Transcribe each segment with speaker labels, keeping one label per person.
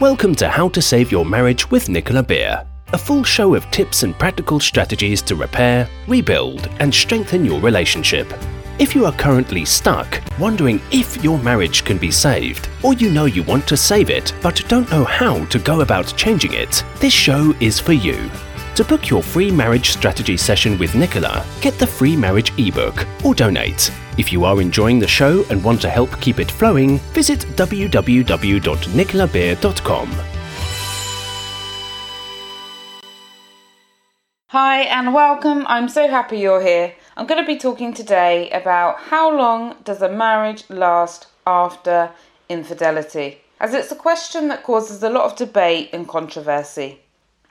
Speaker 1: Welcome to How to Save Your Marriage with Nicola Beer, a full show of tips and practical strategies to repair, rebuild, and strengthen your relationship. If you are currently stuck, wondering if your marriage can be saved, or you know you want to save it but don't know how to go about changing it, this show is for you. To book your free marriage strategy session with Nicola, get the free marriage ebook or donate. If you are enjoying the show and want to help keep it flowing, visit www.nicolabeer.com.
Speaker 2: Hi and welcome. I'm so happy you're here. I'm going to be talking today about how long does a marriage last after infidelity, as it's a question that causes a lot of debate and controversy.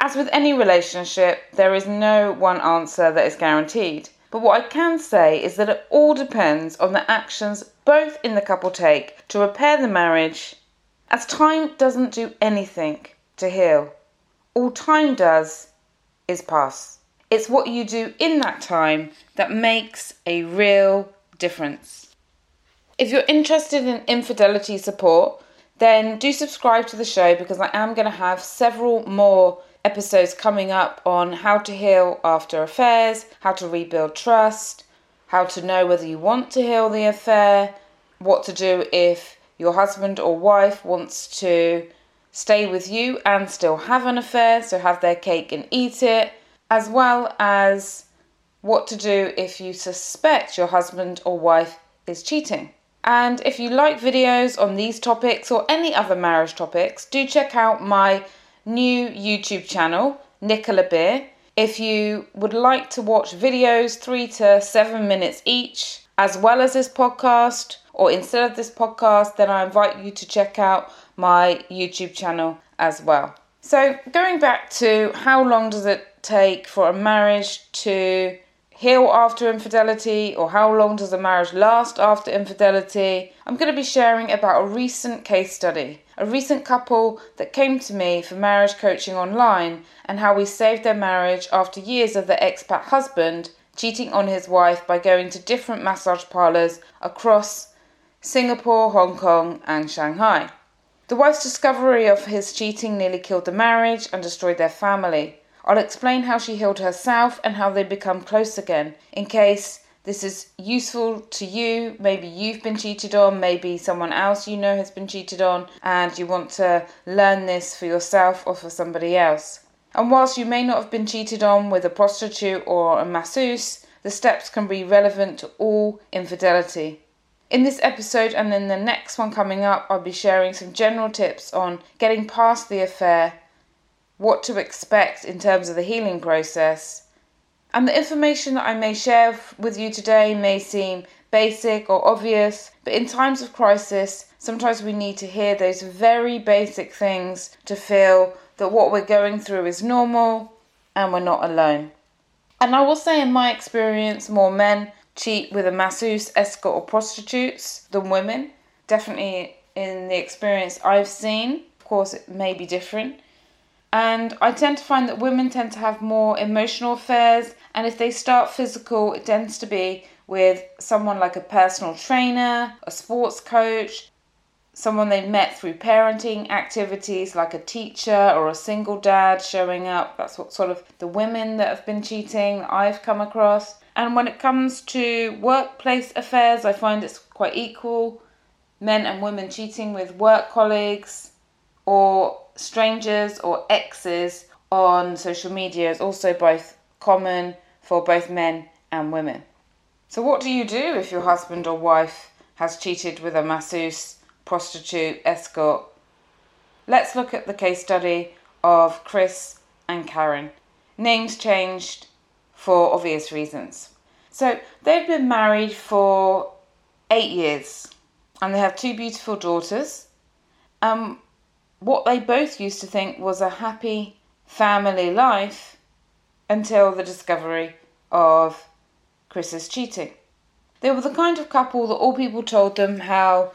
Speaker 2: As with any relationship, there is no one answer that is guaranteed. But what I can say is that it all depends on the actions both in the couple take to repair the marriage, as time doesn't do anything to heal. All time does is pass. It's what you do in that time that makes a real difference. If you're interested in infidelity support, then do subscribe to the show because I am going to have several more episodes coming up on how to heal after affairs, how to rebuild trust, how to know whether you want to heal the affair, what to do if your husband or wife wants to stay with you and still have an affair, so have their cake and eat it, as well as what to do if you suspect your husband or wife is cheating. And if you like videos on these topics or any other marriage topics, do check out my new YouTube channel, Nicola Beer. If you would like to watch videos, three to seven minutes each, as well as this podcast, or instead of this podcast, then I invite you to check out my YouTube channel as well. So, going back to how long does it take for a marriage to heal after infidelity or how long does a marriage last after infidelity, I'm going to be sharing about a recent case study. A recent couple that came to me for marriage coaching online and how we saved their marriage after years of their expat husband cheating on his wife by going to different massage parlors across Singapore, Hong Kong, and Shanghai. The wife's discovery of his cheating nearly killed the marriage and destroyed their family. I'll explain how she healed herself and how they become close again, in case this is useful to you. Maybe you've been cheated on, maybe someone else you know has been cheated on, and you want to learn this for yourself or for somebody else. And whilst you may not have been cheated on with a prostitute or a masseuse, the steps can be relevant to all infidelity. In this episode and in the next one coming up, I'll be sharing some general tips on getting past the affair what to expect in terms of the healing process. And the information that I may share with you today may seem basic or obvious, but in times of crisis, sometimes we need to hear those very basic things to feel that what we're going through is normal and we're not alone. And I will say, in my experience, more men cheat with a masseuse, escort, or prostitutes than women. Definitely in the experience I've seen. Of course, it may be different. And I tend to find that women tend to have more emotional affairs, and if they start physical, it tends to be with someone like a personal trainer, a sports coach, someone they've met through parenting activities like a teacher or a single dad showing up. That's what sort of the women that have been cheating I've come across. And when it comes to workplace affairs, I find it's quite equal men and women cheating with work colleagues or strangers or exes on social media is also both common for both men and women. So, what do you do if your husband or wife has cheated with a masseuse, prostitute, escort? Let's look at the case study of Chris and Karen. Names changed for obvious reasons. So, they've been married for eight years and they have two beautiful daughters. Um, what they both used to think was a happy family life until the discovery of Chris's cheating. They were the kind of couple that all people told them how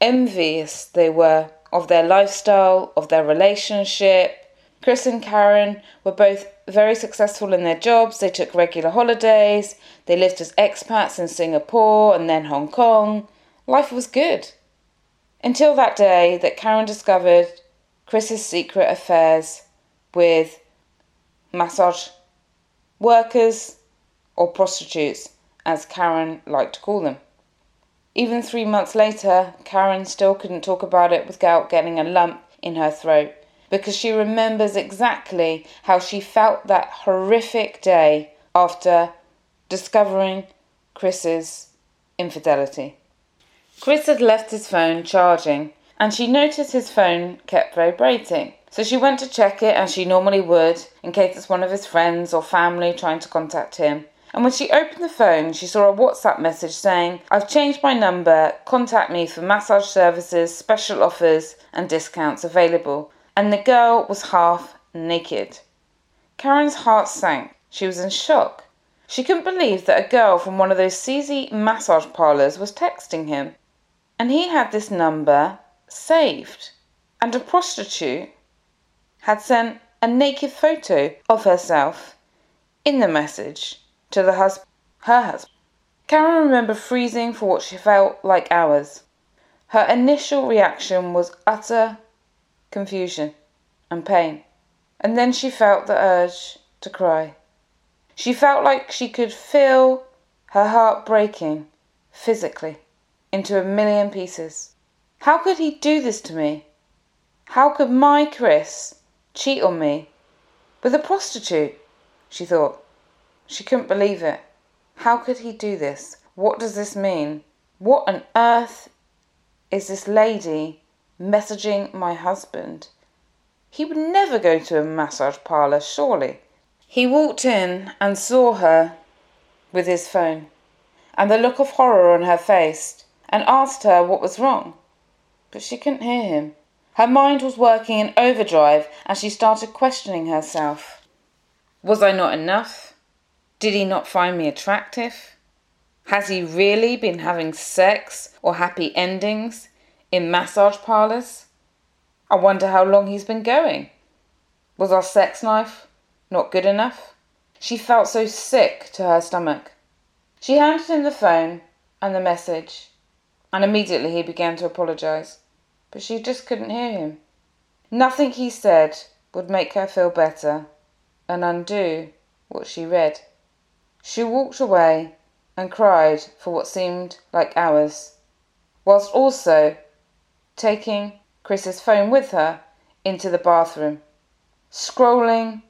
Speaker 2: envious they were of their lifestyle, of their relationship. Chris and Karen were both very successful in their jobs. They took regular holidays. They lived as expats in Singapore and then Hong Kong. Life was good. Until that day that Karen discovered Chris's secret affairs with massage workers or prostitutes, as Karen liked to call them. Even three months later, Karen still couldn't talk about it without getting a lump in her throat because she remembers exactly how she felt that horrific day after discovering Chris's infidelity. Chris had left his phone charging and she noticed his phone kept vibrating. So she went to check it as she normally would in case it's one of his friends or family trying to contact him. And when she opened the phone, she saw a WhatsApp message saying, I've changed my number, contact me for massage services, special offers, and discounts available. And the girl was half naked. Karen's heart sank. She was in shock. She couldn't believe that a girl from one of those CZ massage parlours was texting him. And he had this number saved. And a prostitute had sent a naked photo of herself in the message to the husband, her husband. Karen remembered freezing for what she felt like hours. Her initial reaction was utter confusion and pain, and then she felt the urge to cry. She felt like she could feel her heart breaking physically into a million pieces. How could he do this to me? How could my Chris cheat on me with a prostitute? She thought. She couldn't believe it. How could he do this? What does this mean? What on earth is this lady messaging my husband? He would never go to a massage parlour, surely. He walked in and saw her with his phone and the look of horror on her face and asked her what was wrong. But she couldn't hear him. Her mind was working in overdrive and she started questioning herself. Was I not enough? Did he not find me attractive? Has he really been having sex or happy endings in massage parlours? I wonder how long he's been going. Was our sex life not good enough? She felt so sick to her stomach. She handed him the phone and the message, and immediately he began to apologize. But she just couldn't hear him. Nothing he said would make her feel better and undo what she read. She walked away and cried for what seemed like hours, whilst also taking Chris's phone with her into the bathroom, scrolling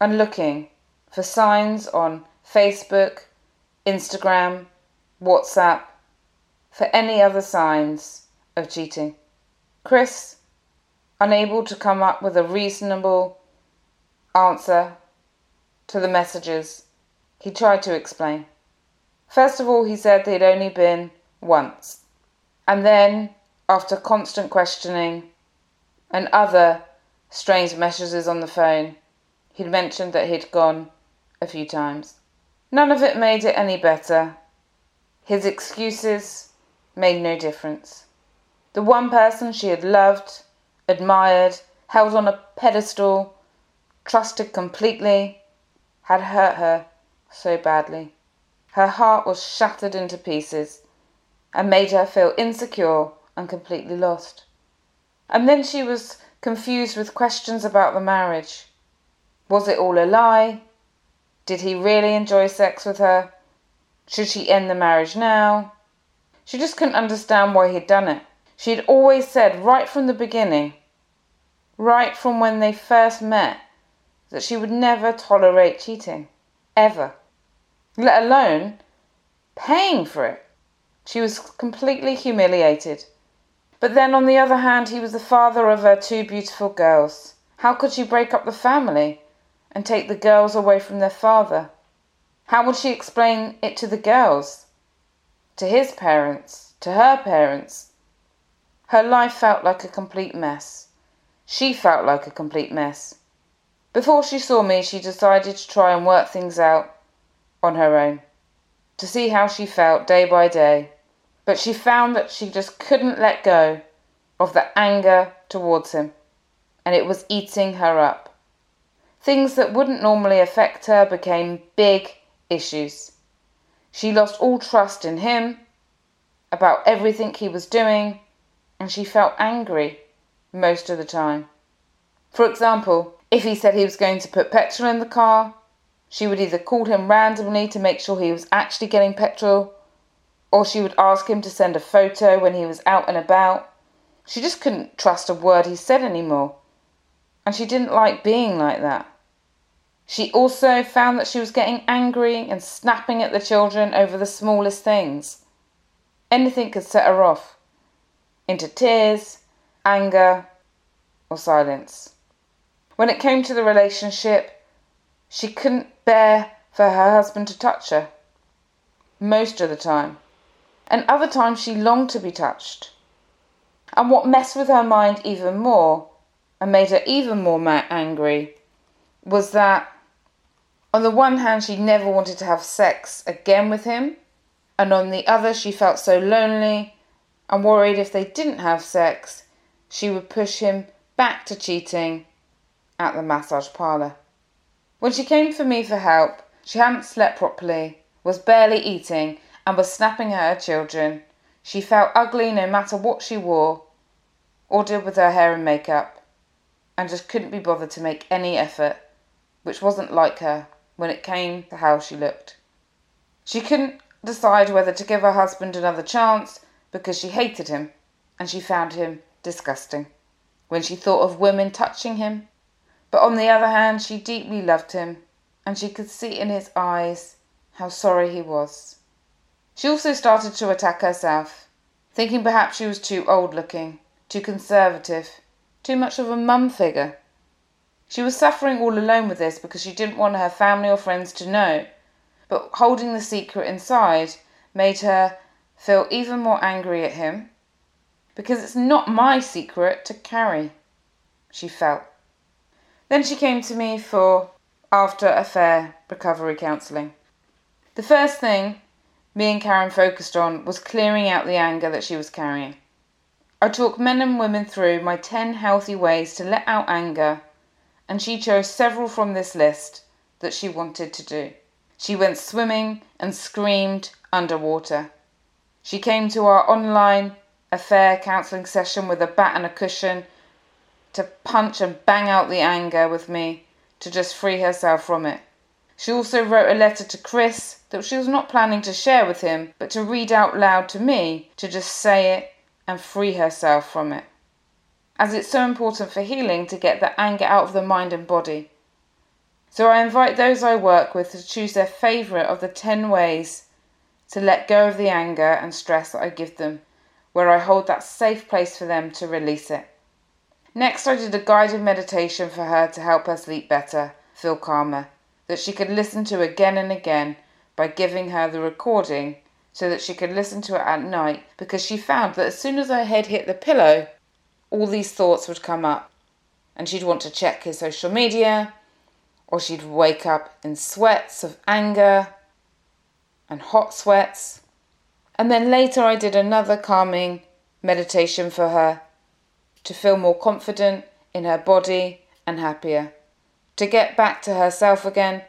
Speaker 2: and looking for signs on Facebook, Instagram, WhatsApp, for any other signs of cheating. Chris, unable to come up with a reasonable answer to the messages he tried to explain. First of all, he said they'd only been once. And then, after constant questioning and other strange messages on the phone, he'd mentioned that he'd gone a few times. None of it made it any better. His excuses made no difference. The one person she had loved, admired, held on a pedestal, trusted completely, had hurt her so badly. Her heart was shattered into pieces and made her feel insecure and completely lost. And then she was confused with questions about the marriage. Was it all a lie? Did he really enjoy sex with her? Should she end the marriage now? She just couldn't understand why he'd done it. She had always said right from the beginning, right from when they first met, that she would never tolerate cheating. Ever let alone paying for it. She was completely humiliated. But then, on the other hand, he was the father of her two beautiful girls. How could she break up the family and take the girls away from their father? How would she explain it to the girls? To his parents? To her parents? Her life felt like a complete mess. She felt like a complete mess. Before she saw me, she decided to try and work things out on her own to see how she felt day by day, but she found that she just couldn't let go of the anger towards him, and it was eating her up. Things that wouldn't normally affect her became big issues. She lost all trust in him, about everything he was doing, and she felt angry most of the time. For example, if he said he was going to put petrol in the car, she would either call him randomly to make sure he was actually getting petrol, or she would ask him to send a photo when he was out and about. She just couldn't trust a word he said anymore, and she didn't like being like that. She also found that she was getting angry and snapping at the children over the smallest things. Anything could set her off into tears, anger, or silence. When it came to the relationship, she couldn't bear for her husband to touch her. Most of the time. And other times she longed to be touched. And what messed with her mind even more and made her even more angry was that on the one hand she never wanted to have sex again with him, and on the other she felt so lonely and worried if they didn't have sex, she would push him back to cheating at the massage parlour. When she came for me for help, she hadn't slept properly, was barely eating, and was snapping at her children. She felt ugly no matter what she wore or did with her hair and makeup, and just couldn't be bothered to make any effort, which wasn't like her when it came to how she looked. She couldn't decide whether to give her husband another chance because she hated him and she found him disgusting when she thought of women touching him but on the other hand, she deeply loved him, and she could see in his eyes how sorry he was. She also started to attack herself, thinking perhaps she was too old looking, too conservative, too much of a mum figure. She was suffering all alone with this because she didn't want her family or friends to know, but holding the secret inside made her feel even more angry at him because it's not my secret to carry, she felt. Then she came to me for after affair recovery counselling. The first thing me and Karen focused on was clearing out the anger that she was carrying. I talked men and women through my 10 healthy ways to let out anger, and she chose several from this list that she wanted to do. She went swimming and screamed underwater. She came to our online affair counselling session with a bat and a cushion to punch and bang out the anger with me to just free herself from it. She also wrote a letter to Chris that she was not planning to share with him, but to read out loud to me to just say it and free herself from it. As it's so important for healing to get the anger out of the mind and body. So I invite those I work with to choose their favourite of the 10 ways to let go of the anger and stress that I give them, where I hold that safe place for them to release it. Next, I did a guided meditation for her to help her sleep better, feel calmer, that she could listen to again and again by giving her the recording so that she could listen to it at night because she found that as soon as her head hit the pillow, all these thoughts would come up and she'd want to check his social media or she'd wake up in sweats of anger and hot sweats. And then later I did another calming meditation for her to feel more confident in her body and happier, to get back to herself again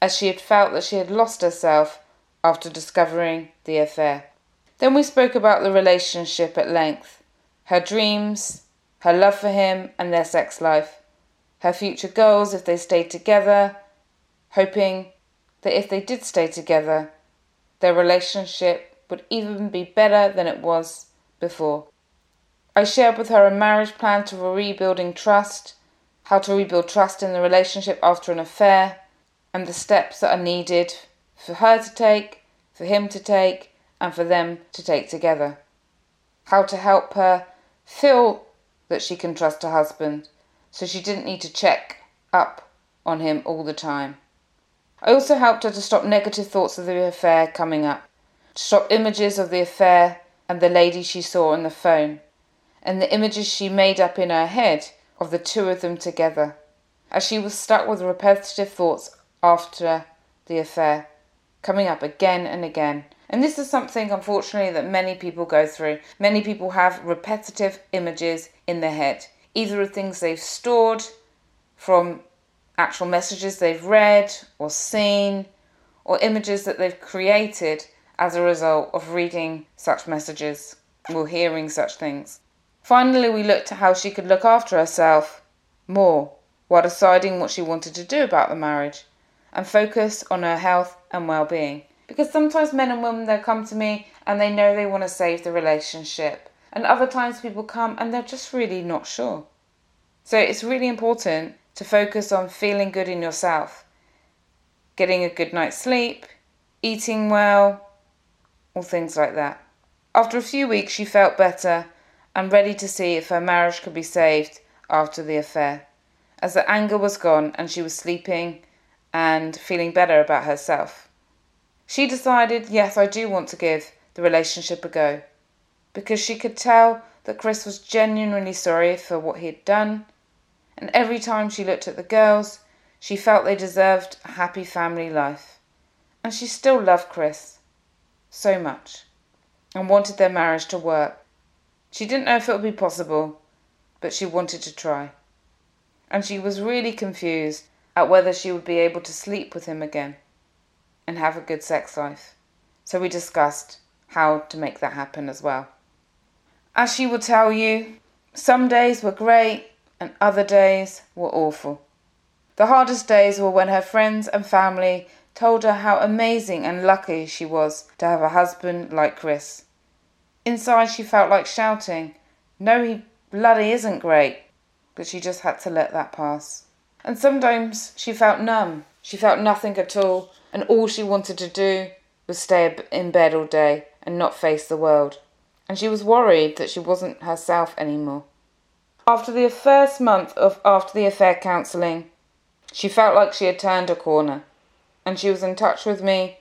Speaker 2: as she had felt that she had lost herself after discovering the affair. Then we spoke about the relationship at length, her dreams, her love for him and their sex life, her future goals if they stayed together, hoping that if they did stay together, their relationship would even be better than it was before. I shared with her a marriage plan to rebuilding trust, how to rebuild trust in the relationship after an affair, and the steps that are needed for her to take, for him to take, and for them to take together. How to help her feel that she can trust her husband so she didn't need to check up on him all the time. I also helped her to stop negative thoughts of the affair coming up, to stop images of the affair and the lady she saw on the phone and the images she made up in her head of the two of them together, as she was stuck with repetitive thoughts after the affair, coming up again and again. And this is something, unfortunately, that many people go through. Many people have repetitive images in their head, either of things they've stored from actual messages they've read or seen, or images that they've created as a result of reading such messages or hearing such things. Finally, we looked at how she could look after herself more while deciding what she wanted to do about the marriage and focus on her health and well being. Because sometimes men and women they come to me and they know they want to save the relationship. And other times people come and they're just really not sure. So it's really important to focus on feeling good in yourself, getting a good night's sleep, eating well, or things like that. After a few weeks, she felt better and ready to see if her marriage could be saved after the affair, as the anger was gone and she was sleeping and feeling better about herself. She decided, yes, I do want to give the relationship a go, because she could tell that Chris was genuinely sorry for what he had done, and every time she looked at the girls, she felt they deserved a happy family life. And she still loved Chris so much and wanted their marriage to work. She didn't know if it would be possible, but she wanted to try. And she was really confused at whether she would be able to sleep with him again and have a good sex life. So we discussed how to make that happen as well. As she would tell you, some days were great and other days were awful. The hardest days were when her friends and family told her how amazing and lucky she was to have a husband like Chris. Inside, she felt like shouting, No, he bloody isn't great, but she just had to let that pass. And sometimes she felt numb. She felt nothing at all, and all she wanted to do was stay in bed all day and not face the world. And she was worried that she wasn't herself anymore. After the first month of after the affair counselling, she felt like she had turned a corner, and she was in touch with me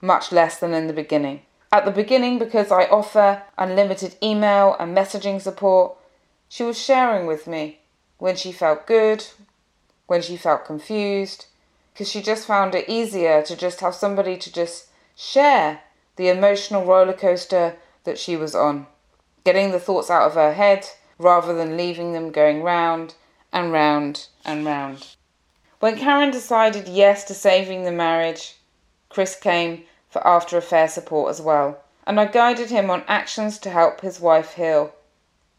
Speaker 2: much less than in the beginning. At the beginning, because I offer unlimited email and messaging support, she was sharing with me when she felt good, when she felt confused, because she just found it easier to just have somebody to just share the emotional roller coaster that she was on, getting the thoughts out of her head rather than leaving them going round and round and round. When Karen decided yes to saving the marriage, Chris came for after affair support as well, and I guided him on actions to help his wife heal.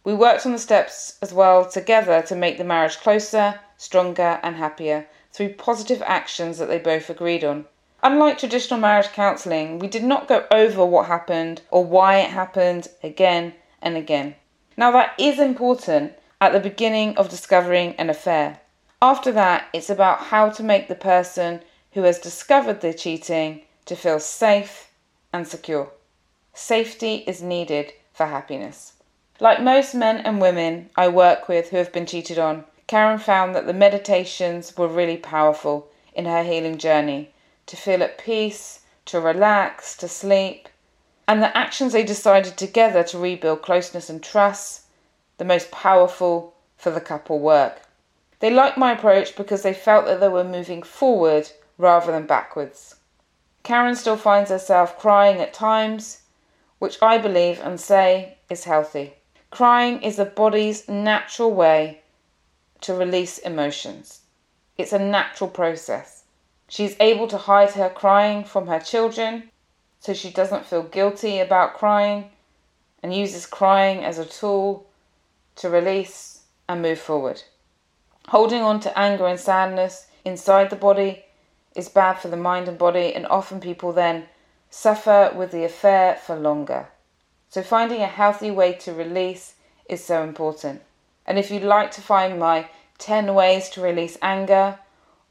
Speaker 2: We worked on the steps as well together to make the marriage closer, stronger, and happier through positive actions that they both agreed on. Unlike traditional marriage counselling, we did not go over what happened or why it happened again and again. Now, that is important at the beginning of discovering an affair. After that, it's about how to make the person who has discovered the cheating to feel safe and secure. Safety is needed for happiness. Like most men and women I work with who have been cheated on, Karen found that the meditations were really powerful in her healing journey to feel at peace, to relax, to sleep, and the actions they decided together to rebuild closeness and trust, the most powerful for the couple work. They liked my approach because they felt that they were moving forward rather than backwards. Karen still finds herself crying at times, which I believe and say is healthy. Crying is the body's natural way to release emotions. It's a natural process. She's able to hide her crying from her children so she doesn't feel guilty about crying and uses crying as a tool to release and move forward. Holding on to anger and sadness inside the body is bad for the mind and body, and often people then suffer with the affair for longer. So, finding a healthy way to release is so important. And if you'd like to find my 10 ways to release anger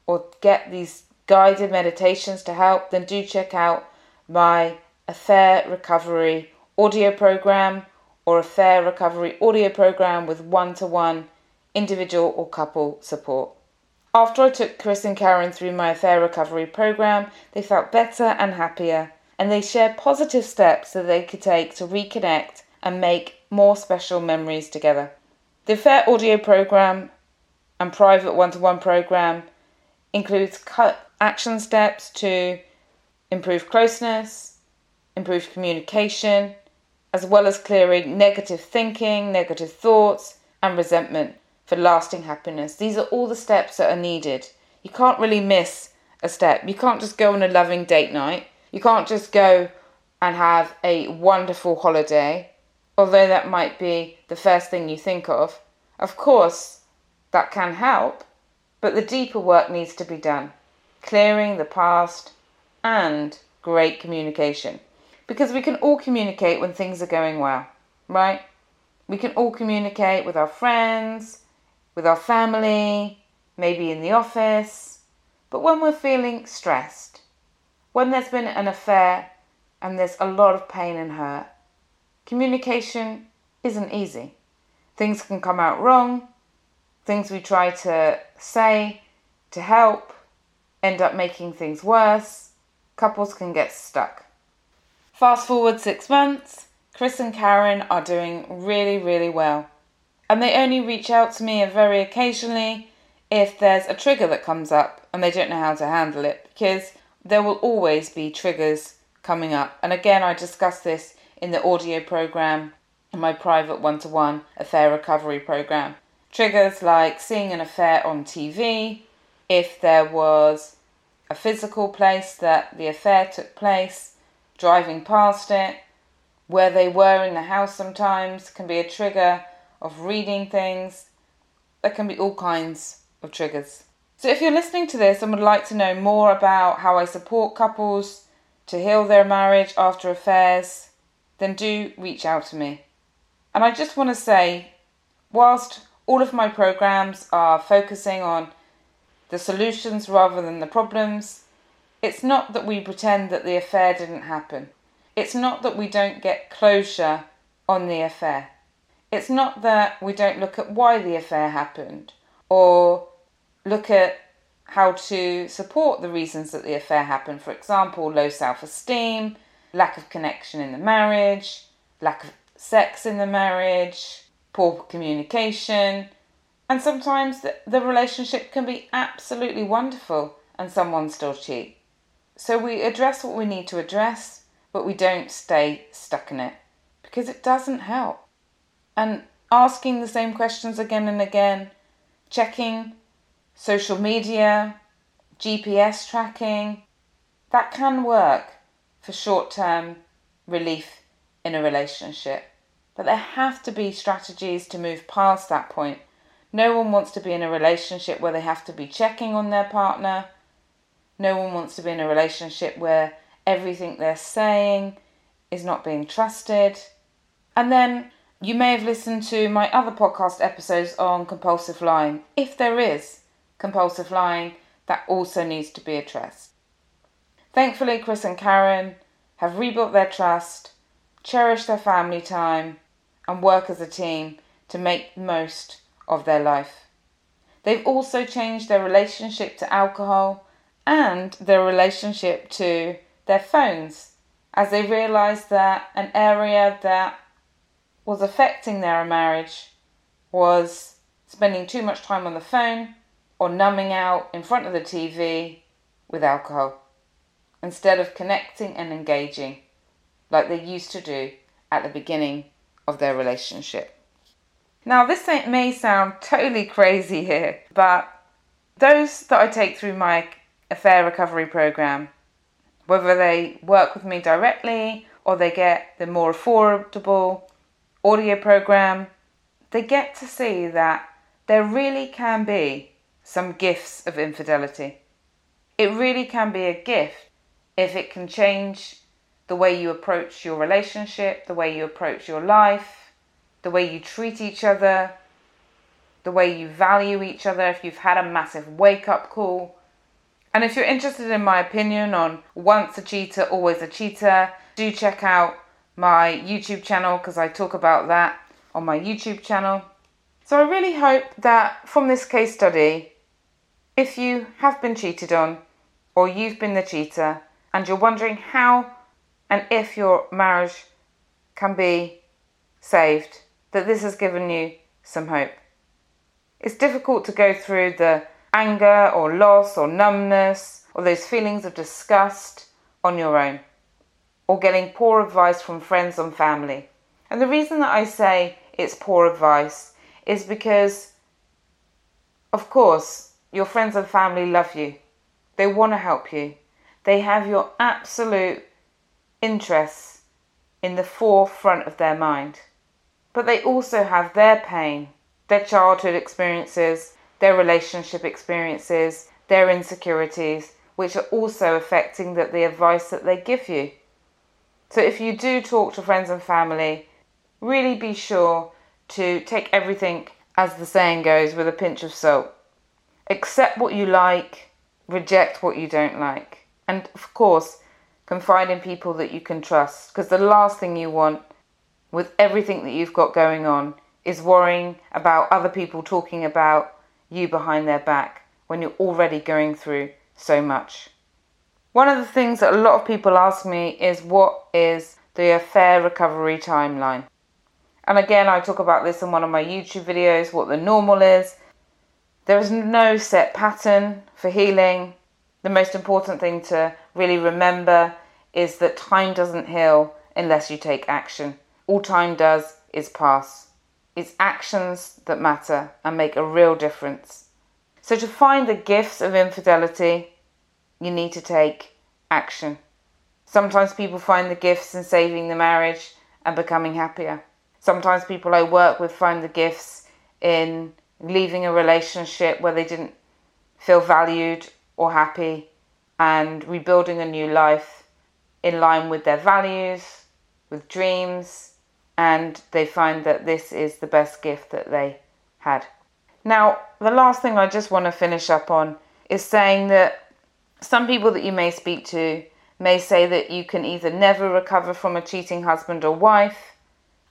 Speaker 2: or get these guided meditations to help, then do check out my Affair Recovery audio program or Affair Recovery audio program with one to one individual or couple support. After I took Chris and Karen through my affair recovery program, they felt better and happier, and they shared positive steps that they could take to reconnect and make more special memories together. The Fair audio program and private one to one program includes action steps to improve closeness, improve communication, as well as clearing negative thinking, negative thoughts, and resentment for lasting happiness. These are all the steps that are needed. You can't really miss a step. You can't just go on a loving date night. You can't just go and have a wonderful holiday, although that might be the first thing you think of. Of course, that can help, but the deeper work needs to be done. Clearing the past and great communication. Because we can all communicate when things are going well, right? We can all communicate with our friends, with our family, maybe in the office. But when we're feeling stressed, when there's been an affair and there's a lot of pain and hurt, communication isn't easy. Things can come out wrong, things we try to say to help end up making things worse. Couples can get stuck. Fast forward six months, Chris and Karen are doing really, really well. And they only reach out to me very occasionally if there's a trigger that comes up and they don't know how to handle it because there will always be triggers coming up. And again, I discussed this in the audio program in my private one to one affair recovery program. Triggers like seeing an affair on TV, if there was a physical place that the affair took place, driving past it, where they were in the house sometimes can be a trigger of reading things. There can be all kinds of triggers. So, if you're listening to this and would like to know more about how I support couples to heal their marriage after affairs, then do reach out to me. And I just want to say, whilst all of my programs are focusing on the solutions rather than the problems, it's not that we pretend that the affair didn't happen. It's not that we don't get closure on the affair. It's not that we don't look at why the affair happened or look at how to support the reasons that the affair happened. For example, low self esteem, lack of connection in the marriage, lack of sex in the marriage, poor communication, and sometimes the, the relationship can be absolutely wonderful and someone still cheat. So we address what we need to address, but we don't stay stuck in it because it doesn't help. And asking the same questions again and again, checking social media, GPS tracking, that can work for short term relief in a relationship. But there have to be strategies to move past that point. No one wants to be in a relationship where they have to be checking on their partner. No one wants to be in a relationship where everything they're saying is not being trusted. And then you may have listened to my other podcast episodes on compulsive lying. If there is compulsive lying, that also needs to be addressed. Thankfully, Chris and Karen have rebuilt their trust, cherished their family time, and work as a team to make the most of their life. They've also changed their relationship to alcohol and their relationship to their phones as they realised that an area that was affecting their marriage was spending too much time on the phone or numbing out in front of the TV with alcohol instead of connecting and engaging like they used to do at the beginning of their relationship. Now, this may sound totally crazy here, but those that I take through my affair recovery program, whether they work with me directly or they get the more affordable audio program, they get to see that there really can be some gifts of infidelity. It really can be a gift if it can change the way you approach your relationship, the way you approach your life, the way you treat each other, the way you value each other, if you've had a massive wake up call. And if you're interested in my opinion on once a cheater, always a cheater, do check out my YouTube channel because I talk about that on my YouTube channel. So I really hope that from this case study, if you have been cheated on or you've been the cheater and you're wondering how and if your marriage can be saved, that this has given you some hope. It's difficult to go through the anger or loss or numbness or those feelings of disgust on your own or getting poor advice from friends and family. And the reason that I say it's poor advice is because, of course, your friends and family love you. They want to help you. They have your absolute interests in the forefront of their mind. But they also have their pain, their childhood experiences, their relationship experiences, their insecurities, which are also affecting that the advice that they give you. So if you do talk to friends and family, really be sure to take everything, as the saying goes, with a pinch of salt. Accept what you like, reject what you don't like. And of course, confide in people that you can trust because the last thing you want with everything that you've got going on is worrying about other people talking about you behind their back when you're already going through so much. One of the things that a lot of people ask me is what is the fair recovery timeline? And again, I talk about this in one of my YouTube videos what the normal is. There is no set pattern for healing. The most important thing to really remember is that time doesn't heal unless you take action. All time does is pass. It's actions that matter and make a real difference. So, to find the gifts of infidelity, you need to take action. Sometimes people find the gifts in saving the marriage and becoming happier. Sometimes people I work with find the gifts in leaving a relationship where they didn't feel valued or happy and rebuilding a new life in line with their values, with dreams, and they find that this is the best gift that they had. Now, the last thing I just want to finish up on is saying that some people that you may speak to may say that you can either never recover from a cheating husband or wife,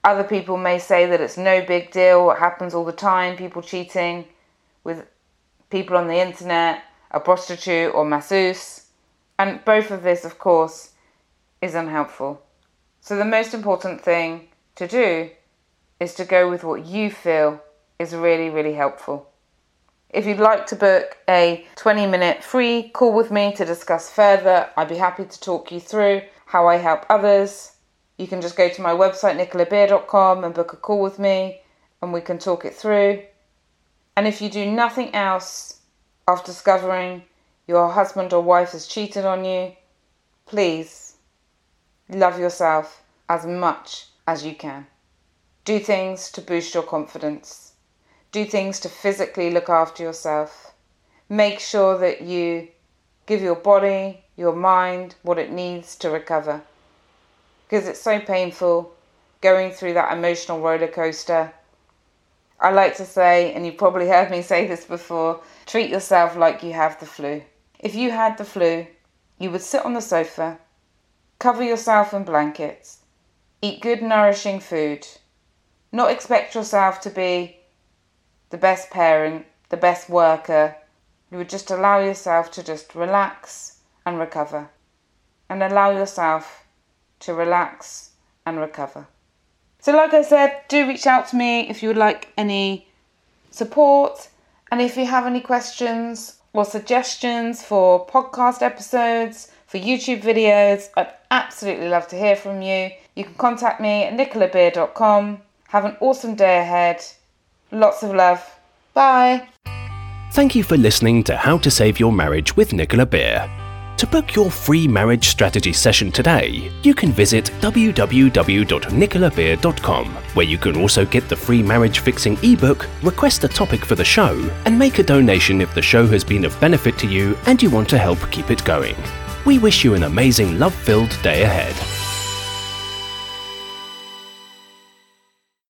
Speaker 2: other people may say that it's no big deal, it happens all the time, people cheating with people on the internet, a prostitute or masseuse. And both of this, of course, is unhelpful. So the most important thing to do is to go with what you feel is really, really helpful. If you'd like to book a 20 minute free call with me to discuss further, I'd be happy to talk you through how I help others you can just go to my website, nicolabeer.com, and book a call with me, and we can talk it through. And if you do nothing else after discovering your husband or wife has cheated on you, please love yourself as much as you can. Do things to boost your confidence. Do things to physically look after yourself. Make sure that you give your body, your mind, what it needs to recover because it's so painful going through that emotional roller coaster. I like to say, and you've probably heard me say this before treat yourself like you have the flu. If you had the flu, you would sit on the sofa, cover yourself in blankets, eat good, nourishing food, not expect yourself to be the best parent, the best worker. You would just allow yourself to just relax and recover and allow yourself to relax and recover. So, like I said, do reach out to me if you would like any support and if you have any questions or suggestions for podcast episodes, for YouTube videos, I'd absolutely love to hear from you. You can contact me at nicolabeer.com. Have an awesome day ahead. Lots of love. Bye.
Speaker 1: Thank you for listening to How to Save Your Marriage with Nicola Beer. To book your free marriage strategy session today, you can visit www.nicolabeer.com, where you can also get the free marriage fixing ebook, request a topic for the show, and make a donation if the show has been of benefit to you and you want to help keep it going. We wish you an amazing love filled day ahead.